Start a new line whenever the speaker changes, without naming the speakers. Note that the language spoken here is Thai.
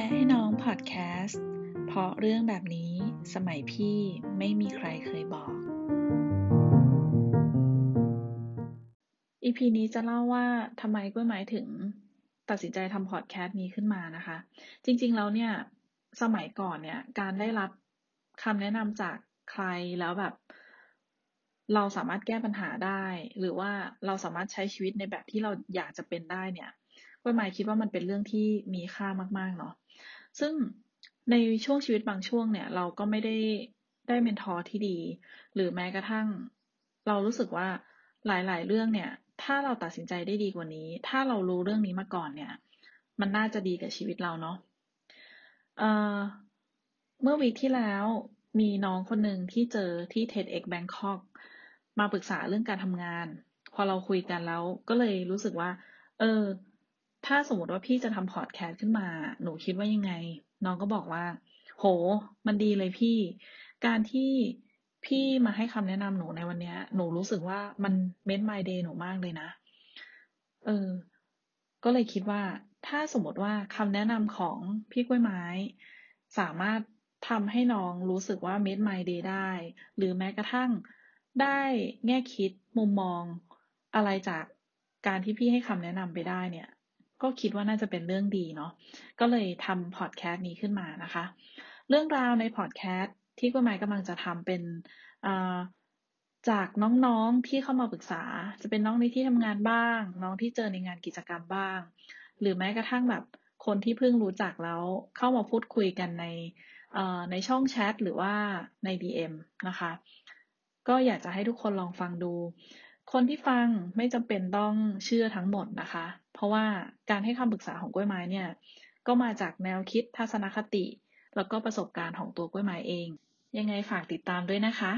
แนะให้น้องพอดแคสต์ เพราะเรื่องแบบนี้สมัยพี่ไม่มีใครเคยบอกอีพีนี้จะเล่าว่าทำไมกล้วยไม้ถึงตัดสินใจทำพอดแคสต์นี้ขึ้นมานะคะ จริง ๆ แล้วเนี่ยสมัยก่อนเนี่ยการได้รับคำแนะนำจากใครแล้วแบบ เราสามารถแก้ปัญหาได้ หรือว่าเราสามารถใช้ชีวิตในแบบที่เราอยากจะเป็นได้เนี่ยกล้วยไม้คิดว่ามันเป็นเรื่องที่มีค่ามากๆเนาะ ซึ่งในช่วงชีวิตบางช่วงเนี่ย เราก็ไม่ได้ได้เมนทอร์ที่ดี หรือแม้กระทั่ง เรารู้สึกว่าหลายๆ เรื่องเนี่ย ถ้าเราตัดสินใจได้ดีกว่านี้ ถ้าเรารู้เรื่องนี้มาก่อนเนี่ย มันน่าจะดีกับชีวิตเราเนาะเเมื่อวีคที่แล้วมีน้องคนหนึ่งที่เจอที่ TEDx Bangkok มาปรึกษาเรื่องการทำงาน พอเราคุยกันแล้วก็เลยรู้สึกว่า เออ ถ้าสมมติว่าพี่จะทำพอดแคสต์ขึ้นมา หนูคิดว่ายังไง น้องก็บอกว่า โห มันดีเลยพี่ การที่พี่มาให้คำแนะนำหนูในวันนี้หนูรู้สึกว่ามันเม้น my day หนูมากเลยนะ เออ ก็เลยคิดว่า ถ้าสมมติว่าคำแนะนำของพี่กล้วยไม้ สามารถทำให้น้องรู้สึกว่า made my day ได้ หรือแม้กระทั่งได้แง่คิดมุมมองอะไรจากการที่พี่ให้คำแนะนำไปได้เนี่ย ก็คิดว่าน่าจะเป็นเรื่องดีเนาะก็เลยทำพอดแคสต์นี้ขึ้นมานะคะ เรื่องราวในพอดแคสต์ที่กล้ยไม้กำลังจะทำเป็นจากน้องๆที่เข้ามาปรึกษา จะเป็นน้องในที่ทำงานบ้าง น้องที่เจอในงานกิจกรรมบ้าง หรือแม้กระทั่งแบบคนที่เพิ่งรู้จักแล้วเข้ามาพูดคุยกันในในช่องแชทหรือว่าใน DM นะคะ ก็อยากจะให้ทุกคนลองฟังดู คนที่ฟังไม่จำเป็นต้องเชื่อทั้งหมดนะคะ เพราะว่าการให้คำปรึกษาของกล้วยไม้เนี่ย ก็มาจากแนวคิดทัศนคติ แล้วก็ประสบการณ์ของตัวกล้วยไม้เอง ยังไงฝากติดตามด้วยนะคะ